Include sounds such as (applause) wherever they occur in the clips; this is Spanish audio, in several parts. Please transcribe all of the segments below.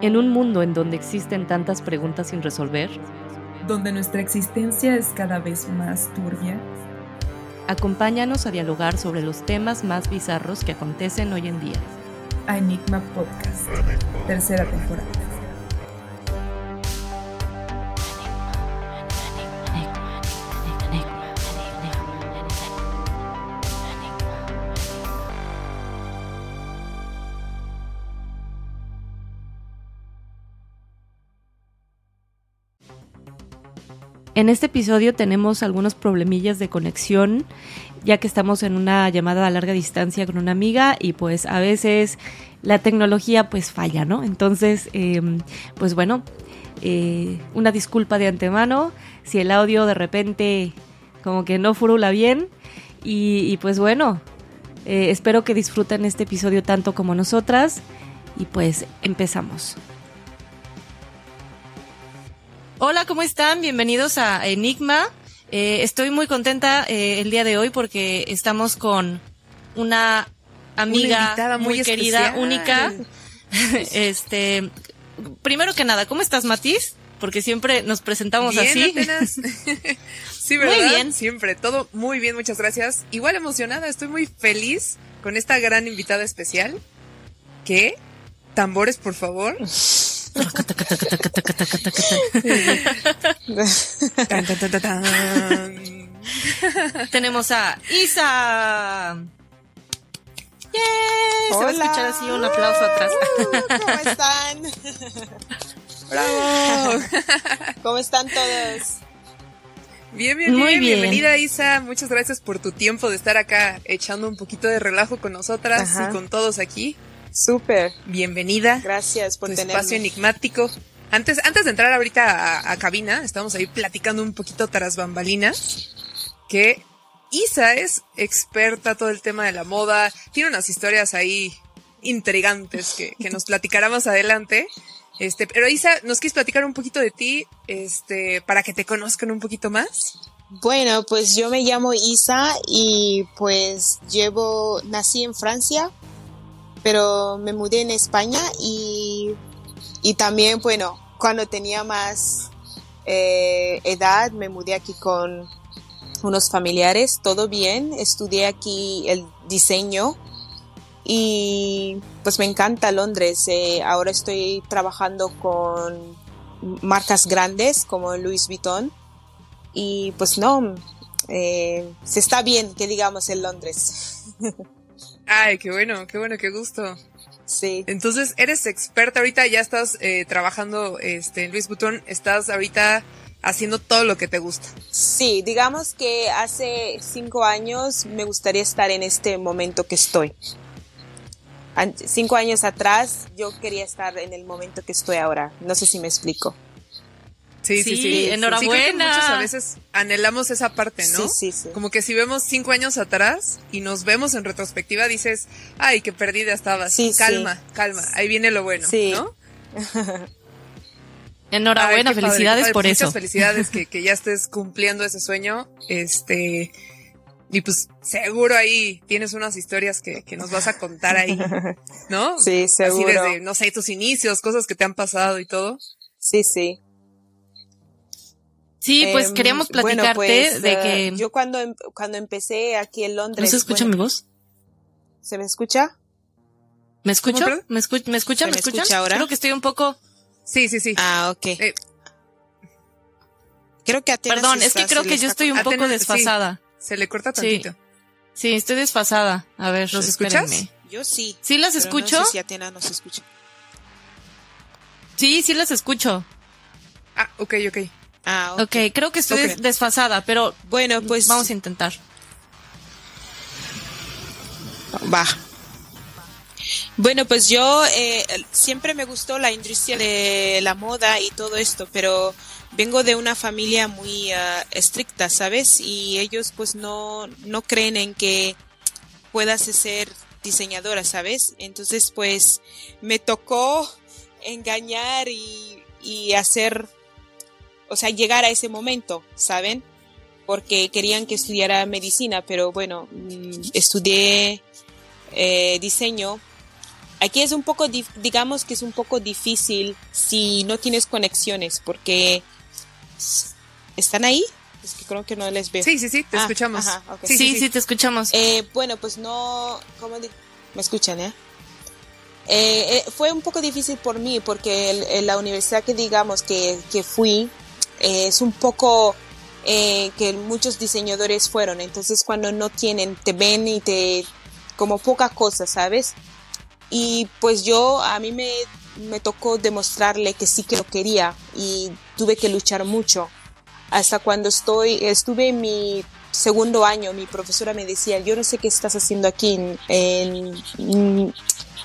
En un mundo en donde existen tantas preguntas sin resolver, donde nuestra existencia es cada vez más turbia, acompáñanos a dialogar sobre los temas más bizarros que acontecen hoy en día. A Enigma Podcast, tercera temporada. En este episodio tenemos algunos problemillas de conexión, ya que estamos en una llamada a larga distancia con una amiga y pues a veces la tecnología pues falla, ¿no? Entonces, em, pues bueno, eh, una disculpa de antemano si el audio de repente como que no furula bien y, pues bueno, eh, espero que disfruten este episodio tanto como nosotras y pues empezamos. Hola, ¿cómo están? Bienvenidos a Enigma. Eh, estoy muy contenta eh, el día de hoy porque estamos con una amiga muy, querida, única. (laughs) (laughs) este, primero que nada, ¿cómo estás, Matiz? Porque siempre nos presentamos así. (laughs) sí, ¿verdad? Muy bien. Siempre, todo muy bien, muchas gracias. Igual emocionada, estoy muy feliz con esta gran invitada especial. ¿Qué? Tambores, por favor. (laughs) Tenemos a Isa. Se va a escuchar así un aplauso atrás. ¿Cómo están? ¡Bravo! ¿Cómo están todos? Bien, bien, Muy bien. Bienvenida, Isa. Muchas gracias por tu tiempo de estar acá echando un poquito de relajo con nosotras y con todos aquí. Súper. Bienvenida. Gracias por tu espacio enigmático. Antes, antes de entrar ahorita a, cabina, estamos ahí platicando un poquito tras bambalinas, que Isa es experta todo el tema de la moda, tiene unas historias ahí intrigantes que, que nos platicará más adelante. Este, pero Isa, ¿nos quieres platicar un poquito de ti, este, para que te conozcan un poquito más? Bueno, pues yo me llamo Isa y pues llevo, nací en Francia, pero me mudé en España y y también, bueno, cuando tenía más eh, edad, me mudé aquí con unos familiares, todo bien, estudié aquí el diseño y pues me encanta Londres. Eh, ahora estoy trabajando con marcas grandes como Louis Vuitton y pues no, eh, se está bien que digamos en Londres. (laughs) Ay, qué bueno, qué bueno, qué gusto. Sí. Entonces, eres experta ahorita, ya estás eh, trabajando este, en Luis Butón, estás ahorita haciendo todo lo que te gusta. Sí, digamos que hace cinco años me gustaría estar en este momento que estoy. Cinco años atrás yo quería estar en el momento que estoy ahora. No sé si me explico. Sí, sí, sí. Enhorabuena. muchos a veces anhelamos esa parte, ¿no? Sí, sí, sí. Como que si vemos cinco años atrás y nos vemos en retrospectiva, dices, ay, qué perdida estabas. Sí, calma, calma. Ahí viene lo bueno, sí. ¿no? (laughs) Enhorabuena, felicidades por eso. Muchas felicidades que, (laughs) que ya estés cumpliendo ese sueño. Este, y pues seguro ahí tienes unas historias que, que, nos vas a contar ahí, ¿no? (laughs) Sí, seguro. Así desde, no sé, tus inicios, cosas que te han pasado y todo. Sí, sí. Sí, pues em, queríamos platicarte pues, de que... Eh, yo cuando, em, cuando empecé aquí en Londres... ¿No se escucha mi voz? ¿Se me escucha? ¿Me escucho? ¿Me, escucha? ¿Me escucha? ¿Me, escucha ahora? Creo que estoy un poco... Sí, sí, sí. Ah, ok. Eh, creo que Atenas Perdón, es que creo que yo estoy un poco desfasada. Se le corta tantito. Sí. estoy desfasada. A ver, ¿los escuchas? Yo sí. ¿Sí las escucho? No sé si Atena nos escucha. Sí, sí las escucho. Ah, ok, ok. Ah, ok. creo que estoy desfasada, pero bueno, pues vamos a intentar. Va. Bueno, pues yo eh, siempre me gustó la industria de la moda y todo esto, pero vengo de una familia muy ah, estricta, ¿sabes? Y ellos pues no, no creen en que puedas ser diseñadora, ¿sabes? Entonces pues me tocó engañar y, y hacer o sea, llegar a ese momento, ¿saben? Porque querían que estudiara medicina, pero bueno, mm, estudié eh, diseño aquí es un poco, digamos que es un poco difícil si no tienes conexiones, porque ¿están ahí? Es que creo que no les veo. Sí, sí, sí, te ah, escuchamos. sí, sí, sí, te escuchamos. Eh, bueno, pues no, ¿cómo me escuchan, eh? Eh, fue un poco difícil por mí porque la universidad que digamos que, que fui es un poco que muchos diseñadores fueron. Entonces cuando no tienen, te ven y te como poca cosa, ¿sabes? Y pues yo, a mí me, me tocó demostrarle que sí que lo quería y tuve que luchar mucho. Hasta cuando estoy, estuve en mi segundo año, mi profesora me decía, yo no sé qué estás haciendo aquí, en,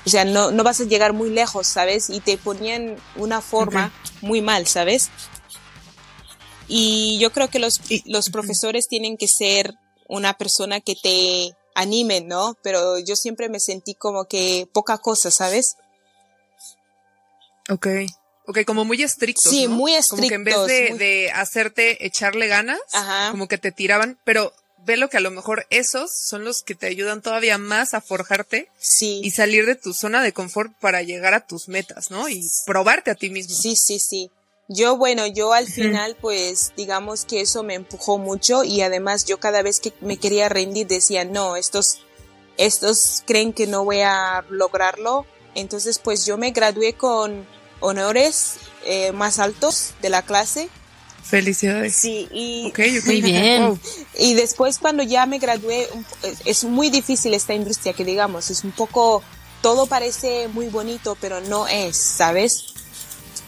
o sea, no, no, vas a llegar muy lejos, ¿sabes? Y te ponían una forma muy mal, ¿sabes? Y yo creo que los, los profesores tienen que ser una persona que te animen, ¿no? Pero yo siempre me sentí como que poca cosa, ¿sabes? Ok. Ok, como muy estrictos. Sí, muy estrictos. Como que en vez de, de hacerte echarle ganas, como que te tiraban, pero ve lo que a lo mejor esos son los que te ayudan todavía más a forjarte sí. y salir de tu zona de confort para llegar a tus metas, ¿no? Y probarte a ti mismo. Sí, sí, sí. Yo, bueno, yo al final, pues, digamos que eso me empujó mucho y además yo cada vez que me quería rendir decía, no, estos, estos creen que no voy a lograrlo. Entonces, pues yo me gradué con honores eh, más altos de la clase. Felicidades. Sí, y (laughs) muy bien. Y después cuando ya me gradué, es muy difícil esta industria que digamos, es un poco, todo parece muy bonito, pero no es, ¿sabes?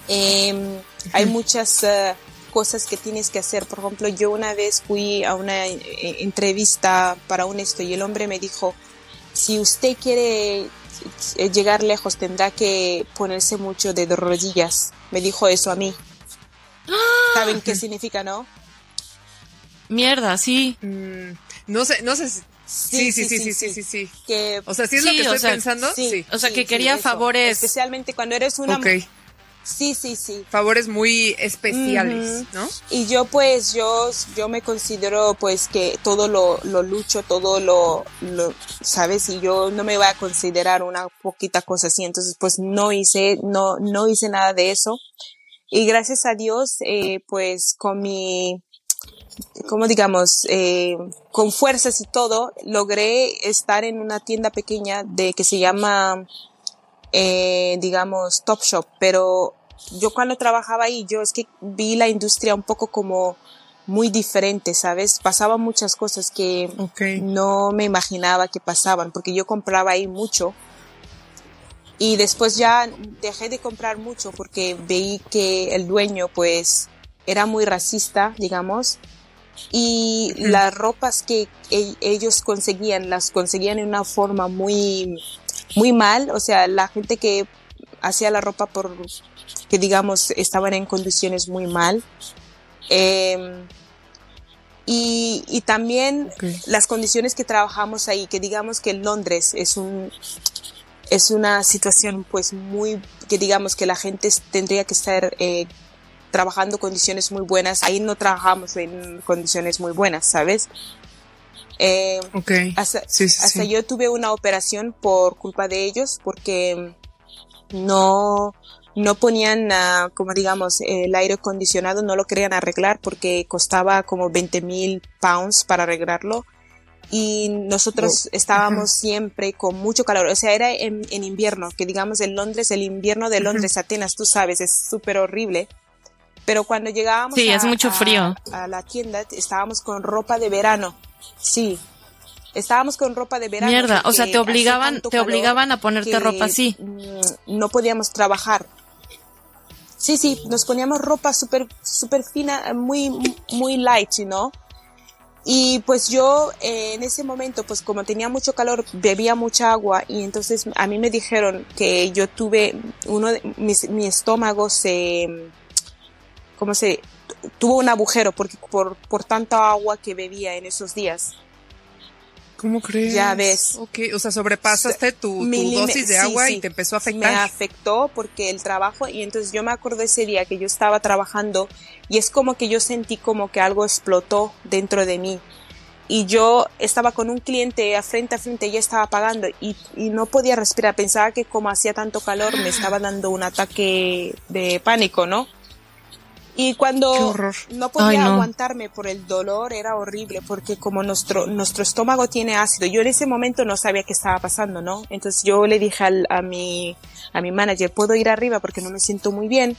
Eh, hay muchas eh, cosas que tienes que hacer. Por ejemplo, yo una vez fui a una eh, entrevista para un esto y el hombre me dijo, si usted quiere eh, llegar lejos tendrá que ponerse mucho de rodillas. Me dijo eso a mí. ¿Saben qué significa, no? Mierda, sí. Mm, no sé, no sé. Sí, sí, sí, sí, sí, sí, o sea, sí es lo que estoy pensando. Sí, o sea, que quería favores. Especialmente cuando eres una, okay. Sí, sí, sí. Favores muy especiales, ¿no? Y yo pues, yo, yo me considero pues que todo lo, lo lucho, todo lo, lo, ¿sabes? Y yo no me voy a considerar una poquita cosa así, entonces pues no hice, no, no hice nada de eso. Y gracias a Dios, eh, pues con mi, como digamos, eh, con fuerzas y todo, logré estar en una tienda pequeña de que se llama eh, digamos, Top Shop, pero yo cuando trabajaba ahí, yo es que vi la industria un poco como muy diferente, ¿sabes? Pasaban muchas cosas que no me imaginaba que pasaban, porque yo compraba ahí mucho. Y después ya dejé de comprar mucho porque veí que el dueño pues era muy racista, digamos, y las ropas que e-, ellos conseguían, las conseguían en una forma muy muy mal, o sea, la gente que hacía la ropa por que digamos estaban en condiciones muy mal. Y, y, también las condiciones que trabajamos ahí, que digamos que Londres es un es una situación pues muy que digamos que la gente tendría que estar eh, trabajando condiciones muy buenas. Ahí no trabajamos en condiciones muy buenas, ¿sabes? Eh, hasta, yo tuve una operación por culpa de ellos porque no, no ponían, como digamos, el aire acondicionado, no lo querían arreglar porque costaba como 20 mil pounds para arreglarlo. Y nosotros estábamos siempre con mucho calor, o sea, era en, invierno, que digamos en Londres, el invierno de Londres, Atenas, tú sabes, es súper horrible. Pero cuando llegábamos sí, es mucho frío. a la tienda, estábamos con ropa de verano Sí. Estábamos con ropa de verano. Mierda, o sea, te obligaban, te obligaban a ponerte ropa así. Mm, no podíamos trabajar. Sí, sí, nos poníamos ropa súper, súper fina, muy, muy light, ¿no? Y pues yo eh, en ese momento, pues como tenía mucho calor, bebía mucha agua y entonces a mí me dijeron que yo tuve uno de mi estómago se, ¿cómo se? Tuvo un agujero porque por, por tanta agua que bebía en esos días. ¿Cómo crees? Ya ves. Ok, o sea, sobrepasaste tu, dosis de agua y te empezó a afectar. Me afectó porque el trabajo, y entonces yo me acuerdo ese día que yo estaba trabajando y es como que yo sentí como que algo explotó dentro de mí. y yo estaba con un cliente a frente a frente, ella estaba pagando y, y, no podía respirar. Pensaba que como hacía tanto calor me estaba dando un ataque de pánico, ¿no? Y cuando no podía aguantarme por el dolor era horrible porque como nuestro, nuestro estómago tiene ácido, yo en ese momento no sabía qué estaba pasando, ¿no? Entonces yo le dije al, a mi, a mi manager, ¿puedo ir arriba porque no me siento muy bien?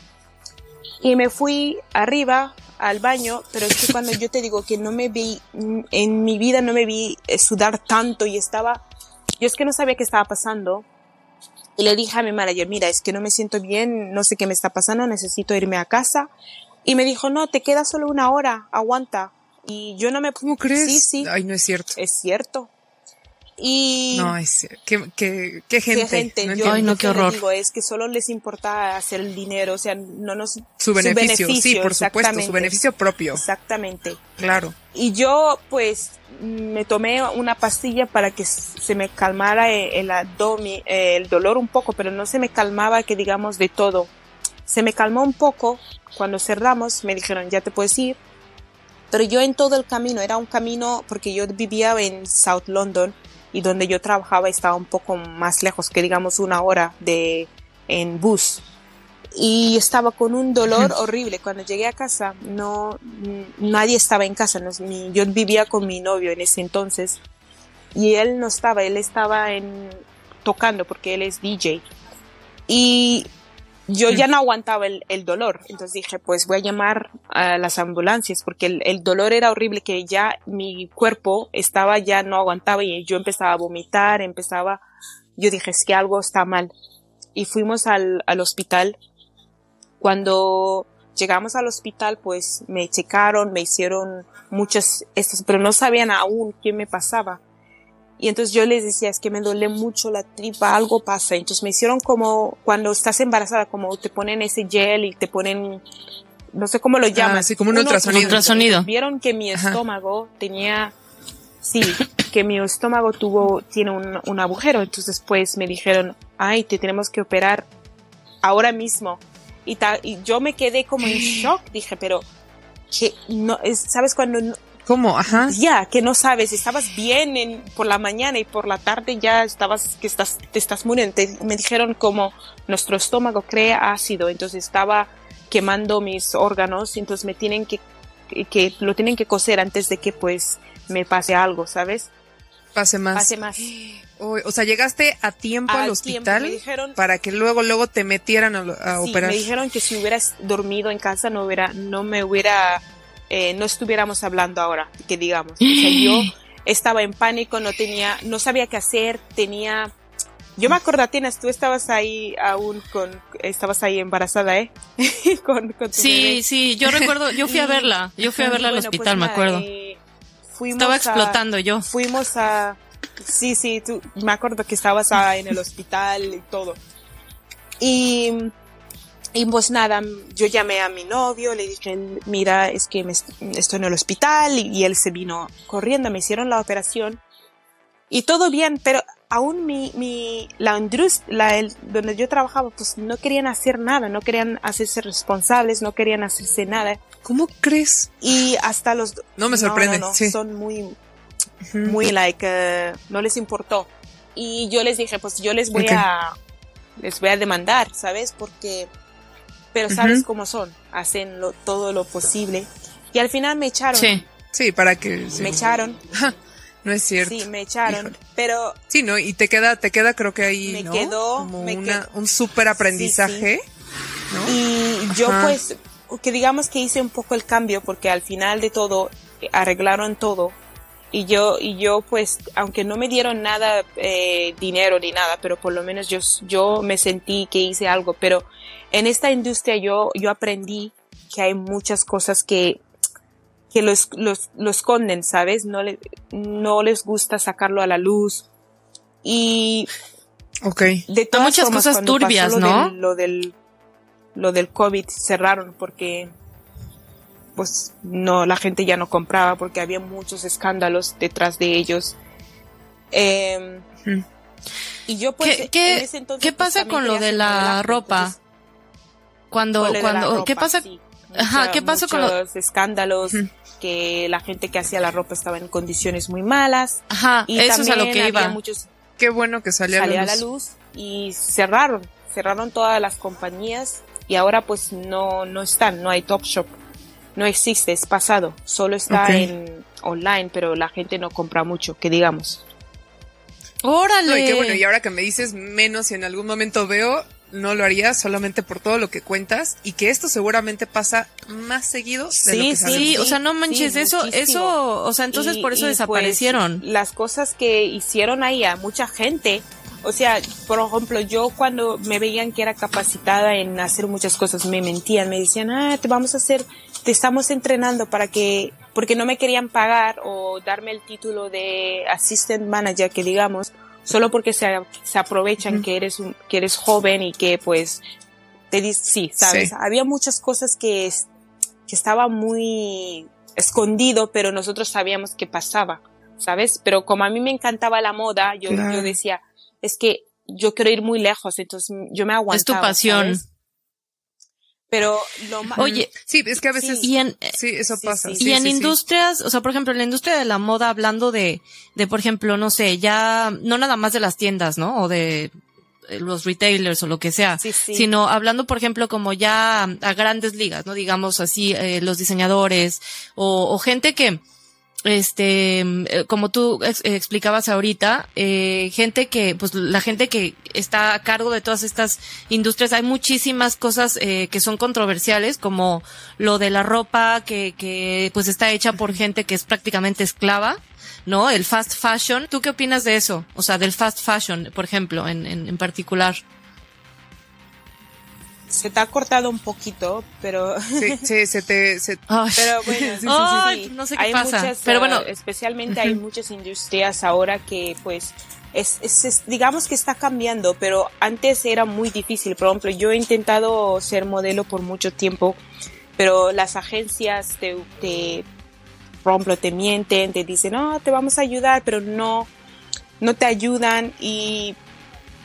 Y me fui arriba al baño, pero es que cuando yo te digo que no me vi, en mi vida no me vi eh, sudar tanto y estaba, yo es que no sabía qué estaba pasando. Y le dije a mi manager, mira, es que no me siento bien, no sé qué me está pasando, necesito irme a casa. Y me dijo, no, te queda solo una hora, aguanta. Y yo no me... ¿Cómo crees? Sí, sí. Ay, no es cierto. Es cierto. Y no, es, qué, qué, qué gente. Qué gente. No yo Ay, no, qué horror. digo es que solo les importa hacer el dinero, o sea, no nos Su beneficio, sí, por supuesto, exactamente. su beneficio propio. Exactamente. Claro. Y yo, pues, me tomé una pastilla para que se me calmara el abdomen, el dolor un poco, pero no se me calmaba, que digamos, de todo. Se me calmó un poco. Cuando cerramos, me dijeron, ya te puedes ir. Pero yo en todo el camino, era un camino, porque yo vivía en South London y donde yo trabajaba estaba un poco más lejos, que digamos una hora de, en bus. Y estaba con un dolor horrible. Cuando llegué a casa, no, nadie estaba en casa. No, ni, yo vivía con mi novio en ese entonces. Y él no estaba, él estaba en, tocando porque él es DJ. Y yo ya no aguantaba el, el, dolor. Entonces dije, pues voy a llamar a las ambulancias porque el, el, dolor era horrible que ya mi cuerpo estaba, ya no aguantaba y yo empezaba a vomitar, empezaba, yo dije, es que algo está mal. Y fuimos al, al hospital. Cuando llegamos al hospital, pues me checaron, me hicieron muchas, estas, pero no sabían aún qué me pasaba. Y entonces yo les decía, es que me duele mucho la tripa, algo pasa. Entonces me hicieron como cuando estás embarazada, como te ponen ese gel y te ponen, no sé cómo lo llaman. Ah, sí, como un ultrasonido. ultrasonido. Vieron que mi estómago Ajá. tenía, sí, que mi estómago tuvo, tiene un, un agujero. Entonces pues me dijeron, ay, te tenemos que operar ahora mismo. Y, ta, y yo me quedé como en (gasps) shock. Dije, pero, que no, es, ¿sabes cuando no, ¿Cómo? Ajá. Ya, que no sabes, estabas bien en, por la mañana y por la tarde ya estabas, que estás, te estás muriendo. Te, me dijeron como nuestro estómago crea ácido, entonces estaba quemando mis órganos, entonces me tienen que, que lo tienen que coser antes de que pues me pase algo, ¿sabes? Pase más. Pase más. O, o sea, llegaste a tiempo al, al hospital tiempo. Dijeron, para que luego luego te metieran a, a sí, operar. Me dijeron que si hubieras dormido en casa no hubiera, no me hubiera eh, no estuviéramos hablando ahora, que digamos. O sea, yo (gasps) estaba en pánico, no tenía, no sabía qué hacer, tenía, yo me acuerdo, Atenas, tú estabas ahí aún con, estabas ahí embarazada, ¿eh? (laughs) con, con tu sí, bebé. sí, yo recuerdo, yo fui a verla, yo fui a verla bueno, al hospital, pues, me acuerdo. Eh, Estaba a, explotando yo. Fuimos a, sí, sí, tú, me acuerdo que estabas a, en el hospital y todo. Y, y pues nada, yo llamé a mi novio, le dije, mira, es que me, estoy en el hospital y, y, él se vino corriendo, me hicieron la operación y todo bien, pero aún mi, mi, la industria, la, el, donde yo trabajaba, pues no querían hacer nada, no querían hacerse responsables, no querían hacerse nada. ¿Cómo crees? Y hasta los... No me sorprende, no, no, no, sí. Son muy, muy like, uh, no les importó. Y yo les dije, pues yo les voy okay. a, les voy a demandar, ¿sabes? Porque pero sabes uh -huh. cómo son, hacen lo, todo lo posible. Y al final me echaron. Sí, sí, para que... Me echaron. no es cierto. Sí, me echaron, Híjole. pero... Sí, ¿no? Y te queda, te queda creo que ahí, me ¿no? Quedó, Como me una, quedó. un súper aprendizaje, sí, sí. ¿no? Y yo Ajá. pues, que digamos que hice un poco el cambio, porque al final de todo, arreglaron todo. Y yo, y yo pues, aunque no me dieron nada, eh, dinero ni nada, pero por lo menos yo, yo me sentí que hice algo, pero en esta industria yo, yo aprendí que hay muchas cosas que, que los, los, lo esconden, ¿sabes? No, le, no les gusta sacarlo a la luz. Y okay. de todas muchas formas, cosas turbias, lo ¿no? Del, lo del, lo del COVID cerraron porque pues no, la gente ya no compraba porque había muchos escándalos detrás de ellos. Eh, Hmm. y yo pues ¿Qué, qué, en ese entonces, ¿qué pues, pasa también con lo de la ropa? entonces, Cuando, cuando, ropa, ¿qué pasa? sí. Ajá, ¿qué pasó con los escándalos? Que la gente que hacía la ropa estaba en condiciones muy malas. Ajá, y eso es a lo que iba. Muchos, Qué bueno que salió, a, la luz. Y cerraron, cerraron todas las compañías y ahora pues no, no están, no hay Top Shop. No existe, es pasado. Solo está en online, pero la gente no compra mucho, que digamos. Órale. y qué bueno, y ahora que me dices menos y en algún momento veo, no lo haría solamente por todo lo que cuentas y que esto seguramente pasa más seguido de sí, lo que Sí, sí, o sea, no manches, eso, eso, o sea, entonces por eso pues, desaparecieron. las cosas que hicieron ahí a mucha gente, o sea, por ejemplo, yo cuando me veían que era capacitada en hacer muchas cosas, me mentían, me decían, ah, te vamos a hacer, te estamos entrenando para que, porque no me querían pagar o darme el título de assistant manager, que digamos, solo porque se, se aprovechan que eres un, que eres joven y que pues te dices, sí, sabes, había muchas cosas que, que estaba muy escondido, pero nosotros sabíamos que pasaba, ¿sabes? Pero como a mí me encantaba la moda, yo, yo decía, es que yo quiero ir muy lejos, entonces yo me aguantaba. Es tu pasión. Pero lo más... Oye, sí, es que a veces sí, sí eso pasa. y en industrias, o sea, por ejemplo, en la industria de la moda, hablando de, de, por ejemplo, no sé, ya, no nada más de las tiendas, ¿no? O de eh, los retailers o lo que sea, sino hablando, por ejemplo, como ya a grandes ligas, ¿no? Digamos así, eh, los diseñadores o, o gente que, este, eh, como tú explicabas ahorita, eh, gente que, pues la gente que está a cargo de todas estas industrias, hay muchísimas cosas eh, que son controversiales, como lo de la ropa que, que pues está hecha por gente que es prácticamente esclava, ¿no? El fast fashion. ¿Tú qué opinas de eso? O sea, del fast fashion, por ejemplo, en, en, en particular se te ha cortado un poquito, pero sí, (laughs) sí se te pero bueno, no sé qué pasa, pero bueno, eh, especialmente hay muchas industrias ahora que pues es, es, digamos que está cambiando, pero antes era muy difícil. Por ejemplo, yo he intentado ser modelo por mucho tiempo, pero las agencias te, te por ejemplo, te mienten, te dicen, no, te vamos a ayudar, pero no, no te ayudan y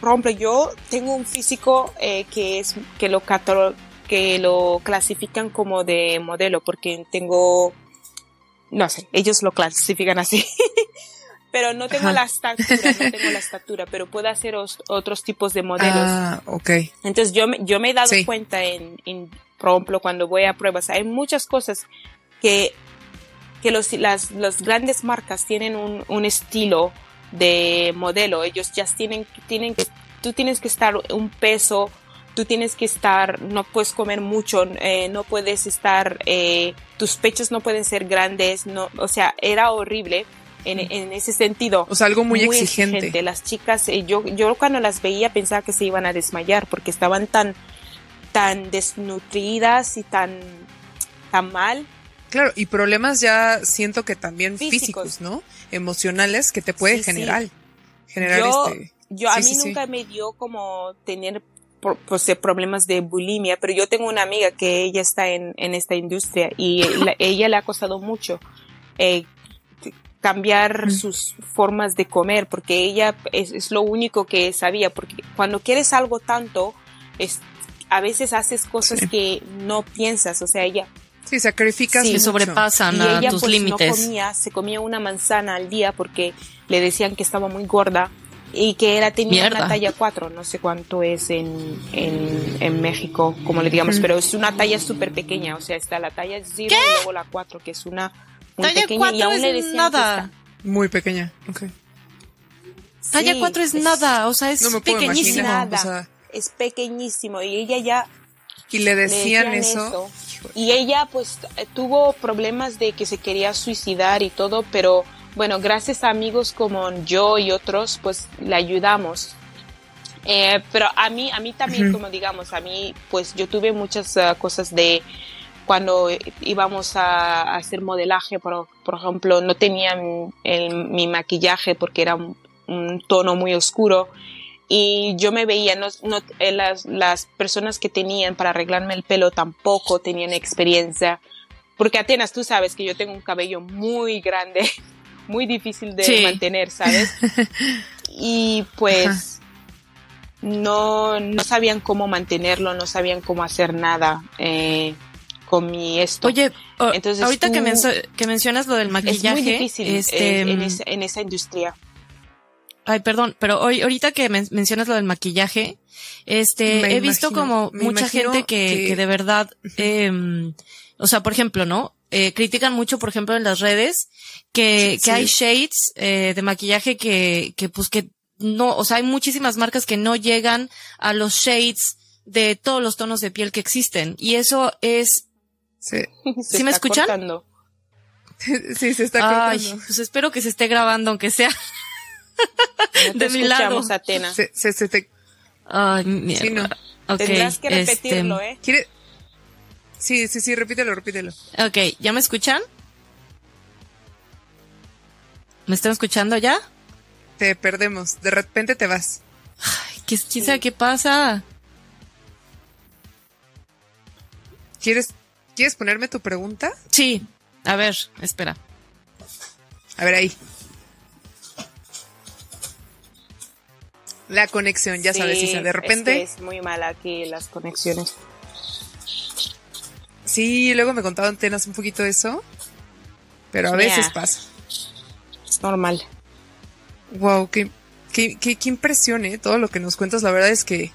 por ejemplo, yo tengo un físico eh, que es que lo que lo clasifican como de modelo porque tengo no sé, ellos lo clasifican así. (laughs) pero no tengo la estatura, no tengo la estatura, pero puedo hacer otros tipos de modelos. Ah, ok. Entonces yo, yo me he dado cuenta en, en, por ejemplo, cuando voy a pruebas, hay muchas cosas que, que los, las, las grandes marcas tienen un, un estilo de modelo. Ellos ya tienen, tienen que, tú tienes que estar un peso, tú tienes que estar, no puedes comer mucho, eh, no puedes estar, eh, tus pechos no pueden ser grandes, no, o sea, era horrible. En, en ese sentido. O sea, algo muy, exigente. Las chicas, eh, yo, yo cuando las veía pensaba que se iban a desmayar porque estaban tan, tan desnutridas y tan, tan mal Claro, y problemas ya siento que también físicos, ¿no? Emocionales que te puede generar. Generar yo, este. Yo, a mí nunca me dio como tener pues, eh, problemas de bulimia, pero yo tengo una amiga que ella está en, en esta industria y (laughs) ella le ha costado mucho eh, cambiar sus formas de comer porque ella es, es, lo único que sabía, porque cuando quieres algo tanto, es, a veces haces cosas que no piensas, o sea, ella Sí, sacrificas. Sí, sobrepasan a tus pues, límites. No comía, se comía una manzana al día porque le decían que estaba muy gorda y que era tenía una talla 4, no sé cuánto es en, en, en México, como le digamos, pero es una talla súper pequeña, o sea, está la talla 0 y luego la 4, que es una muy talla pequeña y aún le decían nada. Muy pequeña, ok. talla 4 es, nada, o sea, es pequeñísimo. es pequeñísimo y ella ya y le decían, eso. Y ella pues tuvo problemas de que se quería suicidar y todo, pero bueno, gracias a amigos como yo y otros, pues le ayudamos. Eh, pero a mí, a mí también, como digamos, a mí, pues yo tuve muchas uh, cosas de cuando íbamos a, hacer modelaje, por, por, ejemplo, no tenía mi maquillaje porque era un, un tono muy oscuro y yo me veía, no, no, eh, las, las personas que tenían para arreglarme el pelo tampoco tenían experiencia, porque Atenas, tú sabes que yo tengo un cabello muy grande, (laughs) muy difícil de mantener, ¿sabes? (laughs) Y pues no, no sabían cómo mantenerlo, no sabían cómo hacer nada. Eh, con mi esto. Oye, Entonces, ahorita que, que, mencionas lo del maquillaje, es muy difícil este, en, en, esa industria. Ay, perdón, pero hoy, ahorita que mencionas lo del maquillaje, este, he visto como mucha gente que, que, de verdad, eh, o sea, por ejemplo, ¿no? Eh, critican mucho, por ejemplo, en las redes, que, que hay shades eh, de maquillaje que, que pues que no, o sea, hay muchísimas marcas que no llegan a los shades de todos los tonos de piel que existen. Y eso es... Sí. (laughs) ¿Sí me escuchan? (laughs) sí, se está cortando. Ay, pues espero que se esté grabando, aunque sea (laughs) de mi lado. Atena. Se, se, se te... Ay, mierda. Sí, no. Okay, Tendrás que repetirlo, este... ¿eh? ¿Quiere... Sí, sí, sí, repítelo, repítelo. Ok, ¿ya me escuchan? ¿Me están escuchando ya? Te perdemos, de repente te vas. Ay, ¿qué, quién sabe qué pasa? ¿Quieres, ¿Quieres ponerme tu pregunta? Sí, a ver, espera. A ver ahí. La conexión, ya sabes, Isa, de repente. Es, muy mala aquí las conexiones. Sí, luego me contaba antenas un poquito eso. Pero a veces pasa. Es normal. Wow, qué, qué, qué, qué, impresión, ¿eh? Todo lo que nos cuentas, la verdad es que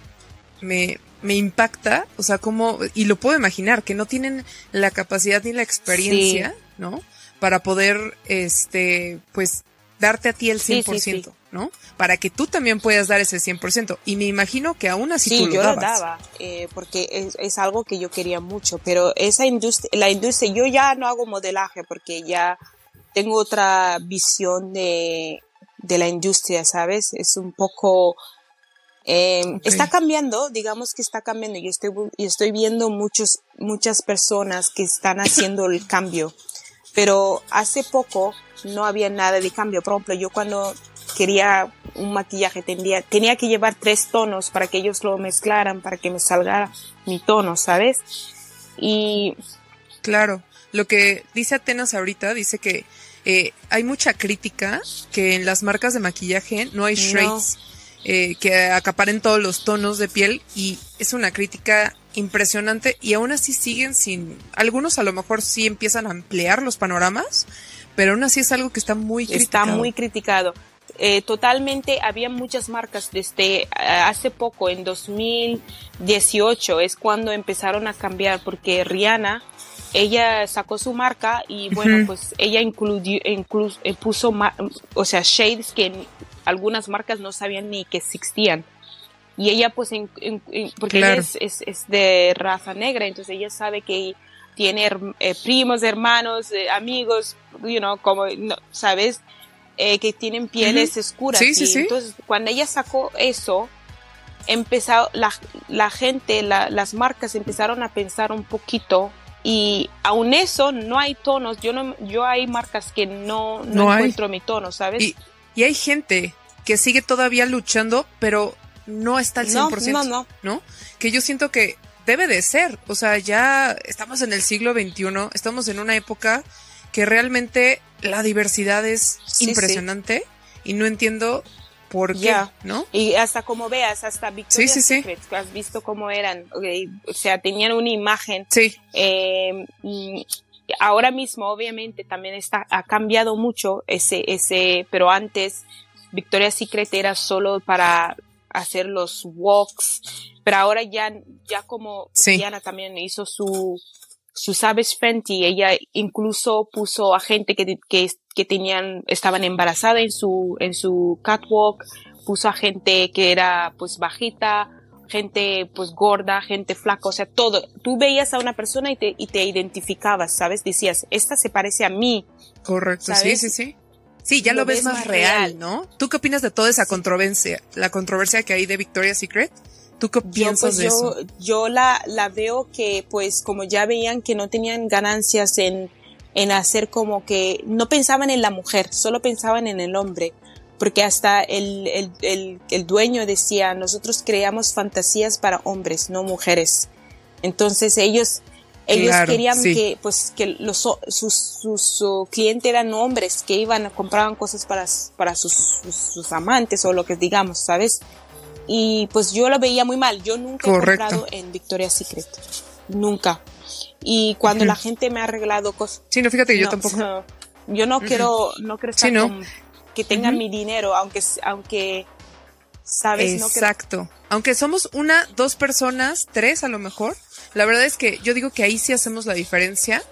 me, me impacta, o sea, como, y lo puedo imaginar, que no tienen la capacidad ni la experiencia, ¿no? Para poder, este, pues, darte a ti el 100%, ¿no? Para que tú también puedas dar ese 100%. Y me imagino que aún así sí, tú yo lo daba, eh, porque es, es, algo que yo quería mucho, pero esa industria, la industria, yo ya no hago modelaje porque ya tengo otra visión de, de la industria, ¿sabes? Es un poco... Eh, Está cambiando, digamos que está cambiando. Yo estoy, yo estoy viendo muchos, muchas personas que están haciendo el cambio, pero hace poco no había nada de cambio. Por ejemplo, yo cuando quería un maquillaje tenía, tenía que llevar tres tonos para que ellos lo mezclaran, para que me salga mi tono, ¿sabes? Y... Claro, lo que dice Atenas ahorita, dice que eh, hay mucha crítica que en las marcas de maquillaje no hay shades eh, que acaparen todos los tonos de piel y es una crítica impresionante y aún así siguen sin, algunos a lo mejor sí empiezan a ampliar los panoramas, pero aún así es algo que está muy criticado. Está muy criticado. Eh, totalmente, había muchas marcas desde eh, hace poco, en 2018, es cuando empezaron a cambiar, porque Rihanna, ella sacó su marca y bueno, pues ella incluyó, incluso, eh, puso, o sea, shades que algunas marcas no sabían ni que existían. Y ella pues, porque ella es, es, es, de raza negra, entonces ella sabe que tiene eh, primos, hermanos, eh, amigos, you know, como, ¿sabes? Eh, que tienen pieles oscuras. Sí, sí, sí. Entonces, cuando ella sacó eso, empezó la, la gente, la, las marcas empezaron a pensar un poquito y aún eso no hay tonos. Yo no, yo hay marcas que no, no, encuentro mi tono, ¿sabes? Y, y, hay gente que sigue todavía luchando, pero no está al 100%. No, no, no. ¿no? Que yo siento que debe de ser. O sea, ya estamos en el siglo XXI, estamos en una época que realmente la diversidad es impresionante y no entiendo por qué, ¿no? Y hasta como veas, hasta Victoria's sí, Secret, has visto cómo eran, o sea, tenían una imagen. Sí. Eh, ahora mismo, obviamente, también está, ha cambiado mucho ese, ese, pero antes Victoria's Secret era solo para hacer los walks, pero ahora ya, ya como Diana también hizo su, su Savage Fenty, ella incluso puso a gente que, que, que tenían, estaban embarazadas en su, en su catwalk, puso a gente que era pues bajita, gente pues gorda, gente flaca, o sea, todo. Tú veías a una persona y te, y te identificabas, ¿sabes? Decías, esta se parece a mí. Correcto, sí, sí, sí. Sí, ya lo, ves, más real, ¿no? ¿Tú qué opinas de toda esa controversia, la controversia que hay de Victoria's Secret? ¿Tú qué piensas pues, de yo, eso? Yo la, la veo que, pues, como ya veían que no tenían ganancias en, en hacer como que no pensaban en la mujer, solo pensaban en el hombre. Porque hasta el, el, el, el dueño decía, nosotros creamos fantasías para hombres, no mujeres. Entonces ellos, ellos querían que, pues, que los, sus, sus, clientes eran hombres que iban, compraban cosas para, para sus, sus, amantes o lo que digamos, ¿sabes? Y pues yo lo veía muy mal. Yo nunca he comprado en Victoria's Secret. nunca. Y cuando la gente me ha arreglado cosas... Sí, no, fíjate, yo tampoco. yo no quiero, no quiero estar con, que tengan mi dinero, aunque, aunque, sabes, Exacto. Aunque somos una, dos personas, tres a lo mejor. La verdad es que yo digo que ahí sí hacemos la diferencia,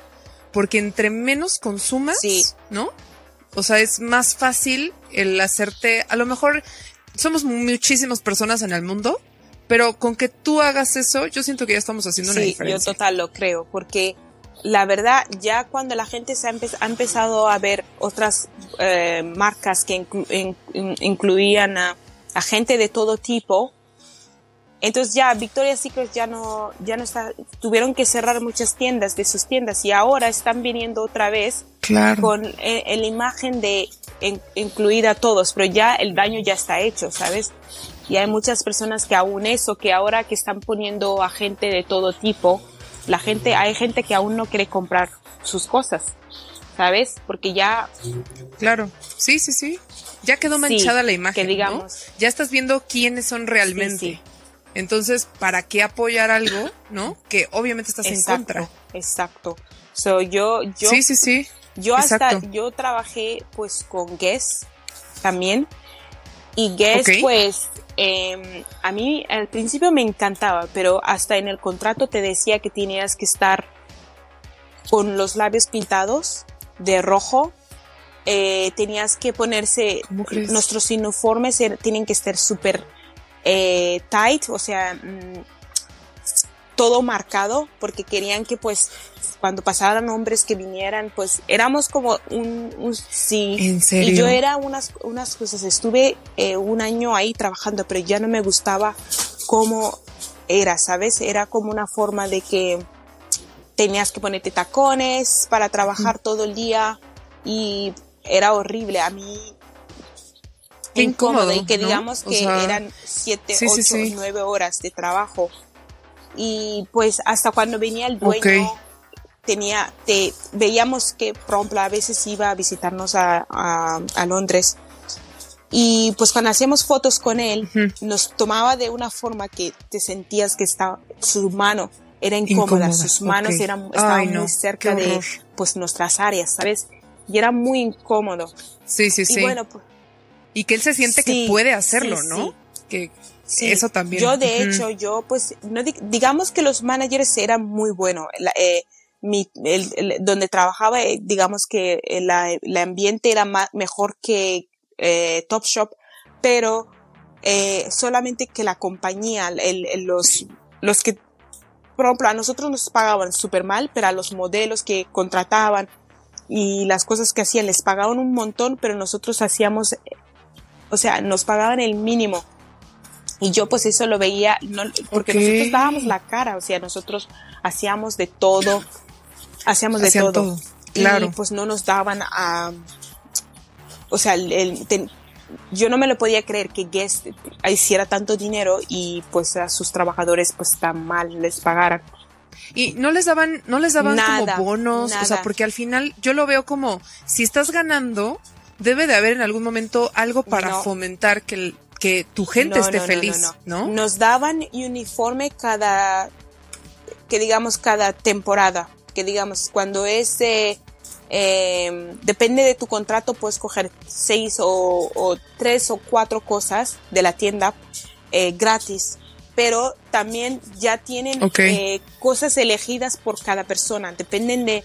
porque entre menos consumas, ¿no? O sea, es más fácil el hacerte, a lo mejor somos muchísimas personas en el mundo, pero con que tú hagas eso, yo siento que ya estamos haciendo una diferencia. Sí, yo total lo creo, porque la verdad, ya cuando la gente se ha, empezado a ver otras eh, marcas que incluían a, gente de todo tipo, entonces ya Victoria's Secret ya no, ya no está, tuvieron que cerrar muchas tiendas de sus tiendas y ahora están viniendo otra vez con eh, la imagen de incluir a todos, pero ya el daño ya está hecho, ¿sabes? Y hay muchas personas que aún eso, que ahora que están poniendo a gente de todo tipo, la gente, hay gente que aún no quiere comprar sus cosas, ¿sabes? Porque ya... Claro, sí, sí, sí. Ya quedó manchada la imagen. Que digamos. Ya estás viendo quiénes son realmente. Entonces, ¿para qué apoyar algo, no? Que obviamente estás en contra. Exacto. So, yo, yo, sí, sí, sí. Yo hasta, yo trabajé pues con Guess también. Y Guess pues eh, a mí al principio me encantaba, pero hasta en el contrato te decía que tenías que estar con los labios pintados de rojo. Eh, tenías que ponerse, nuestros uniformes er, tienen que estar súper eh, tight, o sea, mm, todo marcado, porque querían que pues cuando pasaran hombres que vinieran, pues éramos como un, sí. ¿En serio? Y yo era unas, unas cosas, estuve eh, un año ahí trabajando, pero ya no me gustaba cómo era, ¿sabes? Era como una forma de que tenías que ponerte tacones para trabajar todo el día y era horrible. A mí Qué incómodo, y que digamos que eran siete, ocho, nueve horas de trabajo. Y pues hasta cuando venía el dueño tenía, te, veíamos que Prompla a veces iba a visitarnos a, a, Londres. Y pues cuando hacíamos fotos con él, nos tomaba de una forma que te sentías que estaba, su mano era incómoda, sus manos eran, estaban muy cerca de pues nuestras áreas, ¿sabes? Y era muy incómodo. Sí, sí, sí. Y bueno, pues, y que él se siente que puede hacerlo, ¿no? Que eso también. Yo de hecho, yo pues, no digamos que los managers eran muy buenos. Eh, mi, el, donde trabajaba, eh, digamos que el, ambiente era mejor que eh, Topshop, pero eh, solamente que la compañía, los, los que, por ejemplo, a nosotros nos pagaban súper mal, pero a los modelos que contrataban y las cosas que hacían les pagaban un montón, pero nosotros hacíamos, o sea, nos pagaban el mínimo. Y yo pues eso lo veía, no, porque nosotros dábamos la cara, o sea, nosotros hacíamos de todo, hacíamos de todo. Claro. Y pues no nos daban a, o sea, el, yo no me lo podía creer que Guest hiciera tanto dinero y pues a sus trabajadores pues tan mal les pagaran. Y no les daban, no les daban como bonos, o sea, porque al final yo lo veo como si estás ganando, debe de haber en algún momento algo para fomentar que, que tu gente esté feliz, no, Nos daban uniforme cada, que digamos cada temporada que digamos, cuando es, eh, depende de tu contrato, puedes coger seis o, tres o cuatro cosas de la tienda eh, gratis, pero también ya tienen eh, cosas elegidas por cada persona, dependen de,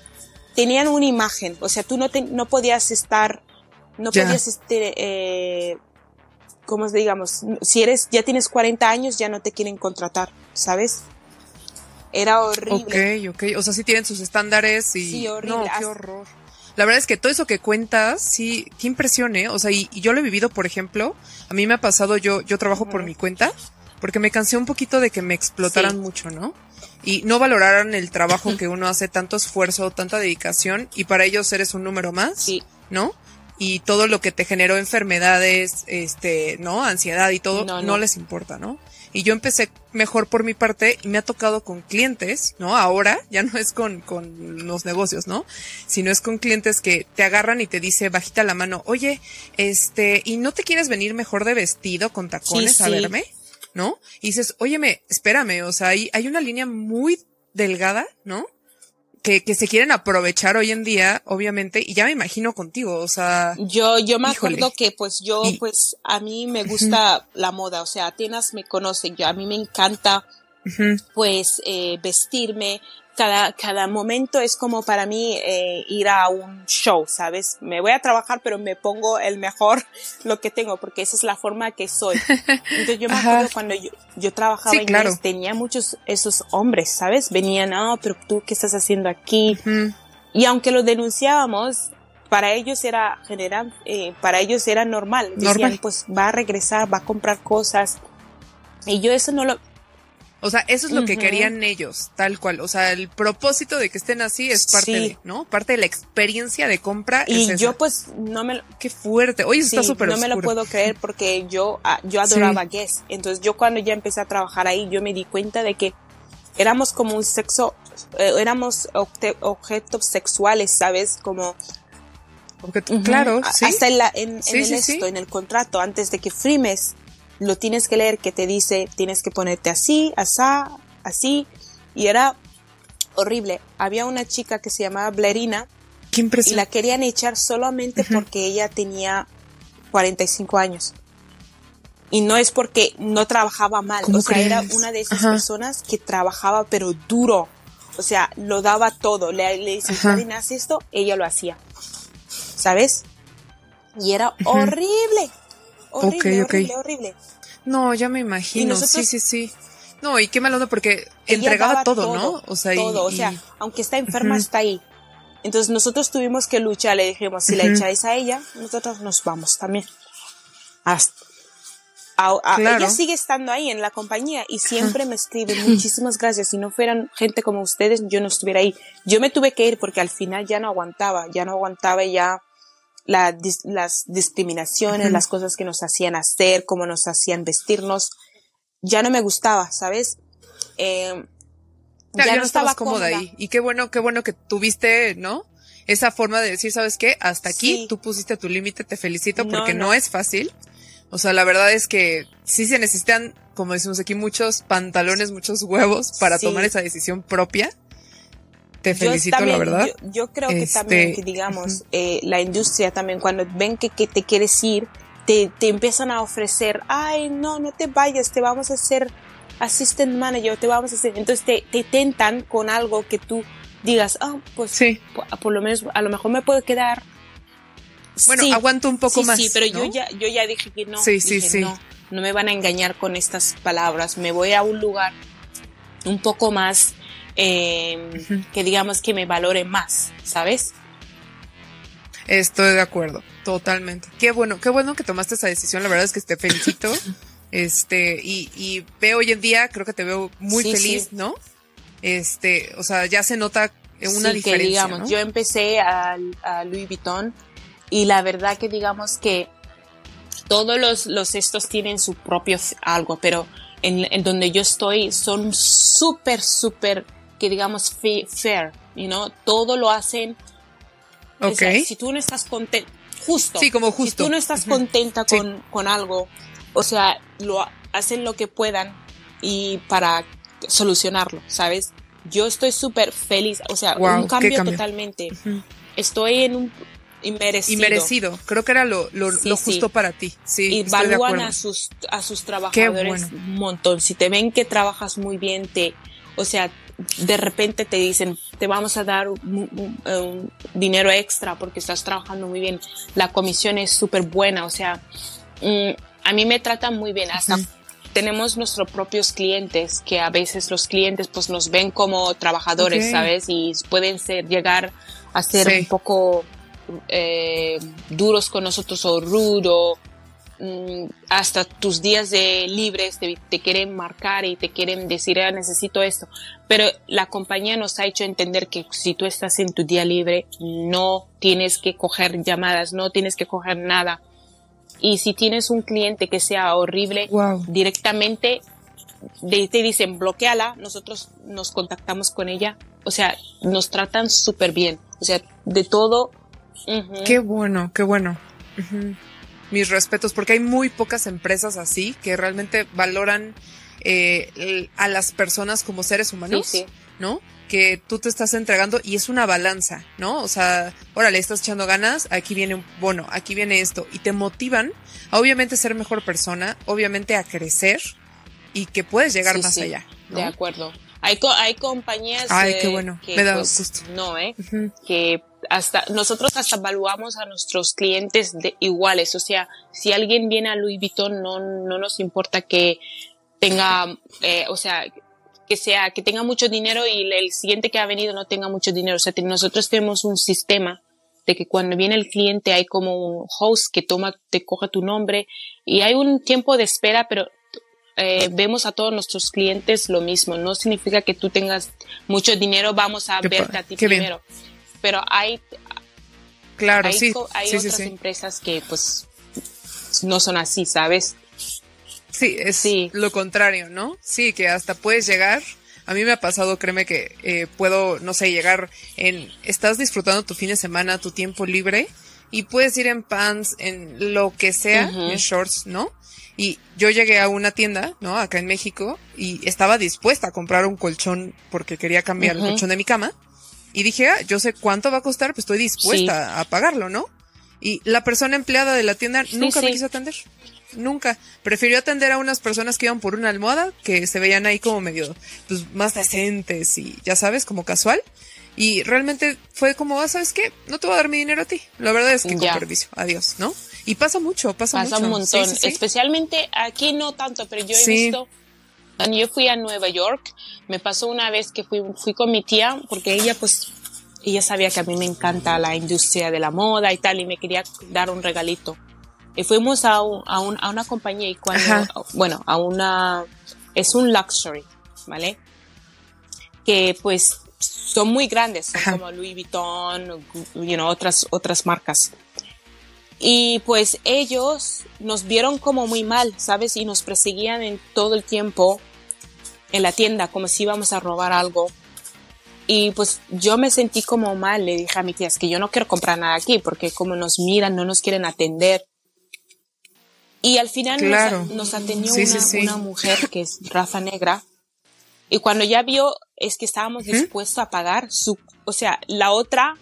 tenían una imagen, o sea, tú no, no podías estar, no podías este, eh, como digamos, si eres, ya tienes 40 años, ya no te quieren contratar, ¿sabes? Era horrible. Ok, ok. O sea, sí tienen sus estándares y. Sí, horrible. No, qué horror. La verdad es que todo eso que cuentas, sí, qué impresión, ¿eh? O sea, y, yo lo he vivido, por ejemplo, a mí me ha pasado, yo, yo trabajo por mi cuenta, porque me cansé un poquito de que me explotaran mucho, ¿no? Y no valoraran el trabajo que uno hace, tanto esfuerzo, tanta dedicación, y para ellos eres un número más, sí. ¿no? Y todo lo que te generó enfermedades, este, ¿no? Ansiedad y todo, no, no les importa, ¿no? y yo empecé mejor por mi parte y me ha tocado con clientes, ¿no? Ahora ya no es con, con los negocios, ¿no? Sino es con clientes que te agarran y te dice bajita la mano, oye, este, ¿y no te quieres venir mejor de vestido con tacones a verme? ¿No? Y dices, óyeme, espérame, o sea, hay, hay una línea muy delgada, ¿no? Que, que se quieren aprovechar hoy en día, obviamente, y ya me imagino contigo, o sea. Yo, yo me híjole. acuerdo que pues yo, Y- pues a mí me gusta la moda, o sea, Atenas me conoce, yo, a mí me encanta pues eh, vestirme. Cada, cada momento es como para mí eh, ir a un show, ¿sabes? Me voy a trabajar, pero me pongo el mejor (laughs) lo que tengo, porque esa es la forma que soy. Entonces yo me Ajá. acuerdo cuando yo, yo trabajaba Sí, en claro. inglés, tenía muchos esos hombres, ¿sabes? Venían, ah, pero tú, ¿qué estás haciendo aquí? Ujú. Y aunque lo denunciábamos, para ellos era general, eh, para ellos era normal. Decían, Normal. pues va a regresar, va a comprar cosas. Y yo eso no lo, O sea, eso es lo que querían ellos, tal cual. O sea, el propósito de que estén así es parte Sí. de, ¿no? Parte de la experiencia de compra. y es esa. yo pues no me, lo- Qué fuerte. Oye, sí, está súper no me lo puedo creer porque yo, ah, yo adoraba Guess. Entonces yo cuando ya empecé a trabajar ahí, yo me di cuenta de que éramos como un sexo, eh, éramos objetos sexuales, ¿sabes? Como Porque. Claro, sí. Hasta en, la, en, Sí, sí, esto, sí. en el contrato, antes de que firmes, lo tienes que leer que te dice, tienes que ponerte así, asá, así. Y era horrible. Había una chica que se llamaba Blerina Qué y la querían echar solamente porque ella tenía 45 años. Y no es porque no trabajaba mal, ¿Cómo o sea, era una de esas Ajá. personas que trabajaba pero duro. O sea, lo daba todo. Le, le Ajá. Blerina, haz esto, ella lo hacía. ¿Sabes? Y era horrible. Horrible, Ok, ok. horrible, horrible. No, ya me imagino. Y nosotros- sí, sí, sí. No, y qué mal onda porque entregaba todo, ¿no? O sea, y- todo, o y- sea, aunque está enferma, está ahí. Entonces nosotros tuvimos que luchar, le dijimos, si la echáis a ella, nosotros nos vamos también. Hasta- a- a- Claro. Ella sigue estando ahí en la compañía y siempre me escribe, muchísimas gracias, si no fueran gente como ustedes, yo no estuviera ahí. Yo me tuve que ir porque al final ya no aguantaba, ya no aguantaba ya la dis- las discriminaciones, las cosas que nos hacían hacer, cómo nos hacían vestirnos, ya no me gustaba, ¿sabes? Eh, Ya, no estaba cómoda, cómoda. ahí. Y qué bueno, qué bueno que tuviste, ¿no? Esa forma de decir, ¿sabes qué? Hasta aquí Sí. tú pusiste tu límite, te felicito No, porque no. no. es fácil. O sea, la verdad es que sí se necesitan, como decimos aquí, muchos pantalones, muchos huevos para Sí. tomar esa decisión propia. Te Yo felicito, también- la verdad. Yo, yo creo que Este, también, que digamos, eh, la industria también, cuando ven que, que te quieres ir, te, te empiezan a ofrecer, ay, no, no te vayas, te vamos a hacer assistant manager, te vamos a hacer. Entonces te, te tentan con algo que tú digas, ah, pues Sí. por, por lo menos, a lo mejor me puedo quedar. Bueno, Sí, aguanto un poco sí, más. Sí, pero ¿no? yo ya, yo ya dije que no. Sí, sí, Dije, sí. No, no me van a engañar con estas palabras. Me voy a un lugar un poco más eh, Ujú. que digamos que me valore más, ¿sabes? Estoy de acuerdo, totalmente. Qué bueno, qué bueno que tomaste esa decisión. La verdad es que te felicito. (laughs) Este, y, y veo hoy en día, creo que te veo muy Sí, feliz, sí. ¿no? Este, o sea, ya se nota una sí, diferencia. que digamos, ¿no? yo empecé a, a Louis Vuitton y la verdad que digamos que todos los, los estos tienen su propio algo, pero en, en donde yo estoy son súper, súper, que digamos, fair, you know? todo lo hacen O Ok. sea, si tú no estás contenta, justo. Sí, como Si justo. tú no estás Ujú. contenta Sí. con, con algo, o sea, lo hacen lo que puedan y para solucionarlo, ¿sabes? Yo estoy súper feliz, o sea, Guau, un cambio, cambio. totalmente. Ujú. Estoy en un inmerecido. Y merecido. Creo que era lo, lo, Sí, lo sí. justo para ti. Sí, y evalúan a sus a sus trabajadores bueno. un montón. Si te ven que trabajas muy bien, te, o sea, de repente te dicen, te vamos a dar un, un- un dinero extra porque estás trabajando muy bien. La comisión es súper buena, o sea, mm, a mí me tratan muy bien. Hasta tenemos nuestros propios clientes que a veces los clientes pues nos ven como trabajadores. ¿sabes? Y pueden ser llegar a ser Sí. un poco eh, duros con nosotros o rudo hasta tus días de libres te, te quieren marcar y te quieren decir "Ah, necesito esto pero la compañía nos ha hecho entender que si tú estás en tu día libre no tienes que coger llamadas no tienes que coger nada y si tienes un cliente que sea horrible Wow. directamente te dicen bloqueala, nosotros nos contactamos con ella, o sea, nos tratan súper bien, o sea, de todo. ujú. Qué bueno, qué bueno. Ujú. Mis respetos, porque hay muy pocas empresas así que realmente valoran eh, a las personas como seres humanos, ¿no? Que tú te estás entregando y es una balanza, ¿no? O sea, órale, estás echando ganas, aquí viene un bono, aquí viene esto, y te motivan a obviamente ser mejor persona, obviamente a crecer y que puedes llegar más allá. De acuerdo. Hay, hay compañías Ay, qué bueno. que Me da pues, gusto. no, ¿eh? Que hasta nosotros hasta evaluamos a nuestros clientes de iguales, o sea, si alguien viene a Louis Vuitton no no nos importa que tenga, eh, o sea, que sea que tenga mucho dinero y el siguiente que ha venido no tenga mucho dinero, o sea, nosotros tenemos un sistema de que cuando viene el cliente hay como un host que toma, te coge tu nombre y hay un tiempo de espera, pero eh, vemos a todos nuestros clientes lo mismo. No significa que tú tengas mucho dinero, vamos a verte a ti primero. Pero hay, claro, hay, sí, hay sí, otras sí, empresas que pues no son así, ¿sabes? Sí, es Sí. lo contrario, ¿no? Sí, que hasta puedes llegar. A mí me ha pasado, créeme que eh, puedo, no sé, llegar en, estás disfrutando tu fin de semana, tu tiempo libre, y puedes ir en pants, en lo que sea, en shorts, ¿no? Y yo llegué a una tienda, ¿no? Acá en México, y estaba dispuesta a comprar un colchón porque quería cambiar el colchón de mi cama. Y dije, ah, yo sé cuánto va a costar, pues estoy dispuesta a pagarlo, ¿no? Y la persona empleada de la tienda nunca me quiso atender. Nunca. Prefirió atender a unas personas que iban por una almohada, que se veían ahí como medio, pues, más decentes y, ya sabes, como casual. Y realmente fue como, ah, ¿sabes qué? No te voy a dar mi dinero a ti. La verdad es que con Ya. permiso. Adiós, ¿no? Y pasa mucho, pasa, Pasa mucho. un montón, Sí, sí, sí. especialmente aquí no tanto, pero yo he visto, cuando yo fui a Nueva York, me pasó una vez que fui, fui con mi tía, porque ella pues, ella sabía que a mí me encanta la industria de la moda y tal, y me quería dar un regalito. Y fuimos a, un- a, un- a una compañía y cuando, Ajá. bueno, a una, es un luxury, ¿vale? Que pues son muy grandes, son como Louis Vuitton, you know, otras, otras marcas. Y pues ellos nos vieron como muy mal, ¿sabes? Y nos perseguían en todo el tiempo en la tienda, como si íbamos a robar algo. Y pues yo me sentí como mal, le dije a mi tía, es que yo no quiero comprar nada aquí, porque como nos miran, no nos quieren atender. Y al final nos- Claro. nos, atendió Sí, una, sí, sí. una mujer que es raza negra. Y cuando ya vio, es que estábamos dispuestos a pagar su, o sea, la otra,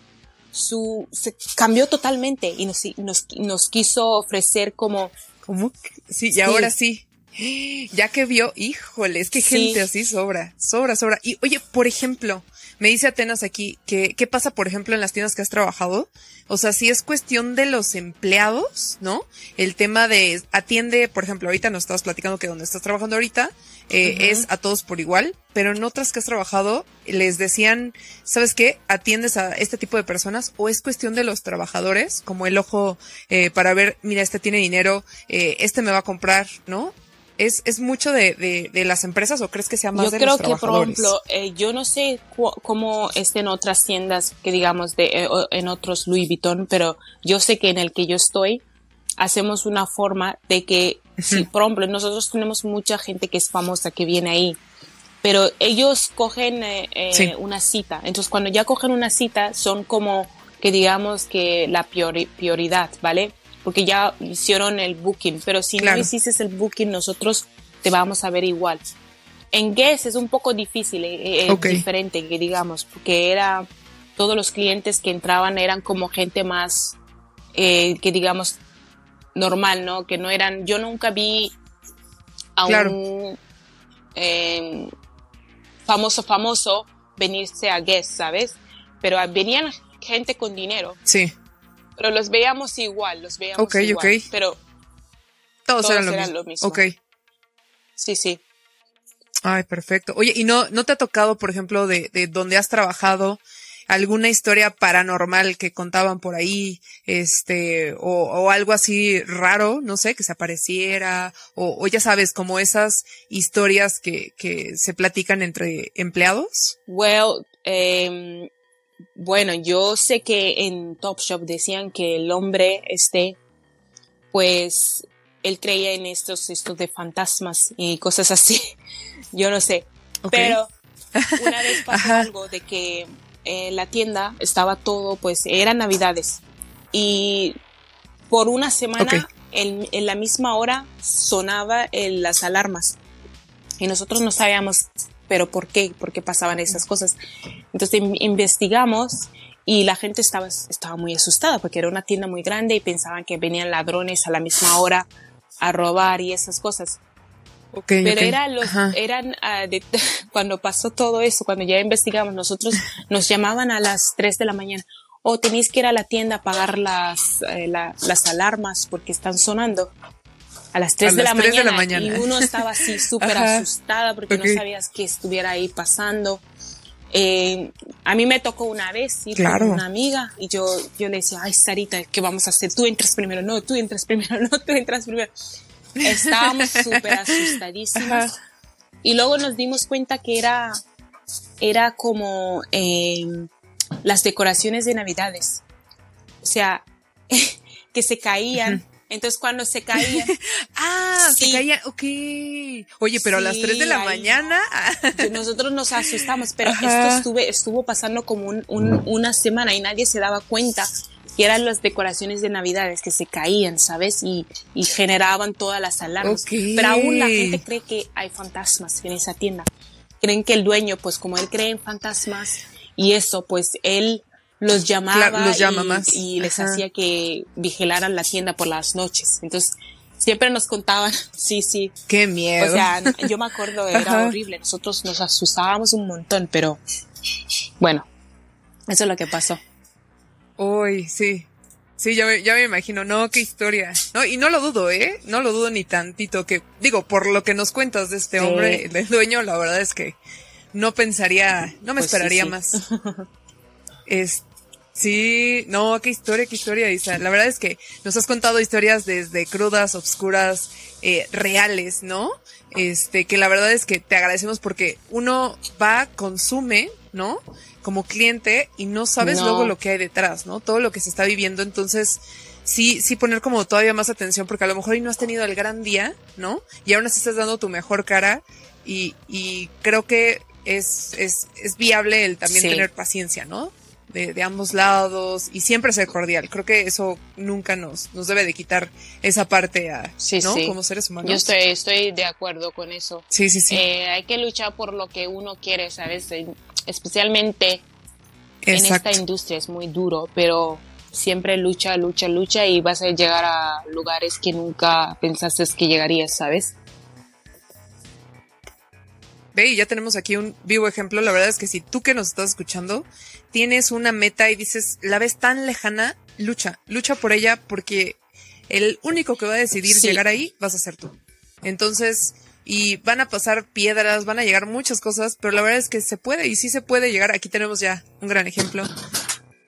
su, se cambió totalmente y nos, nos, nos quiso ofrecer como, ¿Cómo? Sí, y Sí. ahora sí. (gasps) Ya que vio, híjole, es que Sí. gente así sobra, sobra, sobra. Y oye, por ejemplo, me dice Atenas aquí que, ¿qué pasa, por ejemplo, en las tiendas que has trabajado? O sea, si es cuestión de los empleados, ¿no? El tema de atiende, por ejemplo, ahorita nos estabas platicando que donde estás trabajando ahorita eh, es a todos por igual, pero en otras que has trabajado les decían, ¿sabes qué? Atiendes a este tipo de personas o es cuestión de los trabajadores, como el ojo eh, para ver, mira, este tiene dinero, eh, este me va a comprar, ¿no? ¿Es, es mucho de, de, de las empresas o crees que sea más yo de creo los que, por trabajadores? ejemplo, eh, yo no sé cómo es en otras tiendas que digamos de, eh, en otros Louis Vuitton, pero yo sé que en el que yo estoy, hacemos una forma de que, si, por ejemplo, nosotros tenemos mucha gente que es famosa que viene ahí, pero ellos cogen eh, eh, Sí. una cita. Entonces, cuando ya cogen una cita, son como que digamos que la priori- prioridad, ¿vale? Porque ya hicieron el booking, pero si Claro. no hiciste el booking, nosotros te vamos a ver igual. En Guess es un poco difícil, eh, eh, diferente, que digamos, porque era todos los clientes que entraban eran como gente más, eh, que digamos, normal, ¿no? Que no eran, yo nunca vi a Claro. un eh, famoso, famoso venirse a Guess, ¿sabes? Pero venían gente con dinero, Sí, pero los veíamos igual, los veíamos Ok, igual. ok. Pero todos, Todos eran, lo, eran mismo. lo mismo. Ok. sí, sí. Ay, perfecto. Oye, ¿y no, no te ha tocado, por ejemplo, de, de donde has trabajado, alguna historia paranormal que contaban por ahí, este, o, o algo así raro, no sé, que se apareciera, o, o ya sabes, como esas historias que, que se platican entre empleados? Well, em, bueno, yo sé que en Topshop decían que el hombre este, pues, él creía en estos, estos de fantasmas y cosas así. (laughs) Yo no sé. Pero (laughs) una vez pasó algo de que eh, la tienda estaba todo, pues, eran navidades. Y por una semana, en, en la misma hora, sonaba el- las alarmas. Y nosotros no sabíamos, pero ¿por qué? ¿Por qué pasaban esas cosas? Entonces investigamos y la gente estaba, estaba muy asustada porque era una tienda muy grande y pensaban que venían ladrones a la misma hora a robar y esas cosas. Pero eran los, eran, ah, (laughs) cuando pasó todo eso, cuando ya investigamos, nosotros nos llamaban a las 3 de la mañana. O oh, tenéis que ir a la tienda a pagar las, eh, las alarmas porque están sonando a las 3, de, la mañana, Y uno estaba así (laughs) súper asustada porque no sabías qué estuviera ahí pasando. Eh, a mí me tocó una vez ir con una amiga y yo, yo le decía, ay Sarita, ¿qué vamos a hacer? Tú entras primero, no, tú entras primero, (laughs) no, tú entras primero. Estábamos súper asustadísimas. Y luego nos dimos cuenta que era, era como eh, las decoraciones de Navidades. O sea, (laughs) que se caían. Entonces cuando se caía. (laughs) ah, se caía, ok. Oye, pero a las 3 de la mañana. (laughs) nosotros nos asustamos, pero esto estuve, estuvo pasando como un, una semana y nadie se daba cuenta que eran las decoraciones de Navidades que se caían, ¿sabes? Y, y generaban todas las alarmas. Pero aún la gente cree que hay fantasmas en esa tienda. Creen que el dueño, pues como él cree en fantasmas y eso, pues él los llamaba los llama y, más. y, les hacía que vigilaran la tienda por las noches. Entonces, siempre nos contaban, (laughs) sí, sí. Qué miedo. O sea, yo me acuerdo, era horrible. Nosotros nos asustábamos un montón, pero bueno, eso es lo que pasó. Uy, sí. Sí, ya me, ya me imagino, no, qué historia. No, y no lo dudo, ¿eh? No lo dudo ni tantito que, digo, por lo que nos cuentas de este hombre, el dueño, la verdad es que no pensaría, no me pues esperaría más. (laughs) Es, Sí, no, qué historia, qué historia, Isa. La verdad es que nos has contado historias desde crudas, obscuras, eh, reales, ¿no? Este, que la verdad es que te agradecemos porque uno va, consume, ¿no? Como cliente y no sabes luego lo que hay detrás, ¿no? Todo lo que se está viviendo. Entonces, sí, sí poner como todavía más atención porque a lo mejor hoy no has tenido el gran día, ¿no? Y aún así estás dando tu mejor cara y, y creo que es, es, es viable el también tener paciencia, ¿no? De, ambos lados y siempre ser cordial. Creo que eso nunca nos, nos debe de quitar esa parte a, ¿no? Como seres humanos. Yo estoy, estoy de acuerdo con eso. Sí, sí, sí. Eh, hay que luchar por lo que uno quiere, ¿sabes? Especialmente en esta industria es muy duro, pero siempre lucha, lucha, lucha y vas a llegar a lugares que nunca pensaste que llegarías, ¿sabes? Ve, y ya tenemos aquí un vivo ejemplo. La verdad es que si tú que nos estás escuchando tienes una meta y dices, la ves tan lejana, lucha, lucha por ella porque el único que va a decidir llegar ahí vas a ser tú. Entonces, y van a pasar piedras, van a llegar muchas cosas, pero la verdad es que se puede y sí se puede llegar. Aquí tenemos ya un gran ejemplo.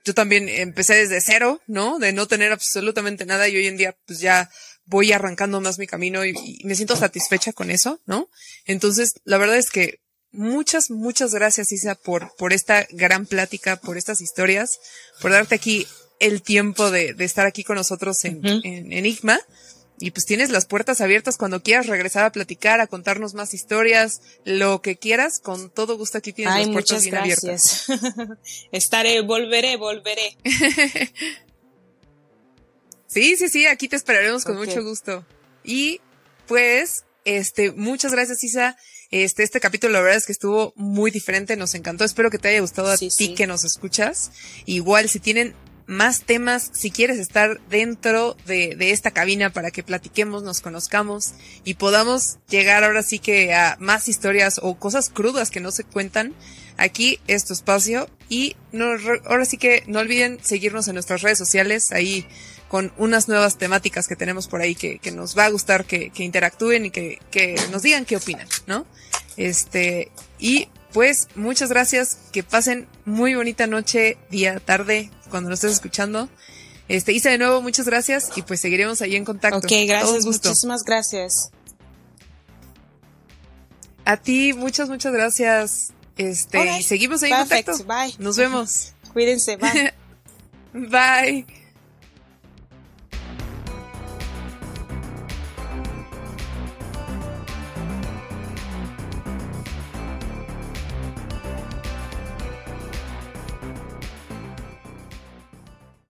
Yo también empecé desde cero, ¿no? De no tener absolutamente nada y hoy en día pues ya voy arrancando más mi camino y, y me siento satisfecha con eso, ¿no? Entonces, la verdad es que muchas, muchas gracias, Isa, por, por esta gran plática, por estas historias, por darte aquí el tiempo de, de estar aquí con nosotros en, en Enigma. Y pues tienes las puertas abiertas cuando quieras regresar a platicar, a contarnos más historias, lo que quieras, con todo gusto aquí tienes las puertas bien gracias. abiertas. (laughs) Estaré, volveré, volveré. (laughs) sí, sí, sí, aquí te esperaremos con mucho gusto. Y pues, este, muchas gracias, Isa. Este, este capítulo la verdad es que estuvo muy diferente, nos encantó. Espero que te haya gustado a ti que nos escuchas. Igual, si tienen más temas, si quieres estar dentro de, de, esta cabina para que platiquemos, nos conozcamos y podamos llegar ahora sí que a más historias o cosas crudas que no se cuentan, aquí es tu espacio y no, ahora sí que no olviden seguirnos en nuestras redes sociales, ahí con unas nuevas temáticas que tenemos por ahí que, que nos va a gustar que, que interactúen y que, que nos digan qué opinan, ¿no? Este, y pues muchas gracias, que pasen muy bonita noche, día, tarde, cuando nos estés escuchando. Este, Isa, de nuevo, muchas gracias y pues seguiremos ahí en contacto. Ok, gracias, muchísimas gracias. A ti, muchas, muchas gracias. Este, seguimos ahí en contacto. Bye. Nos vemos. Cuídense, bye. (laughs) bye.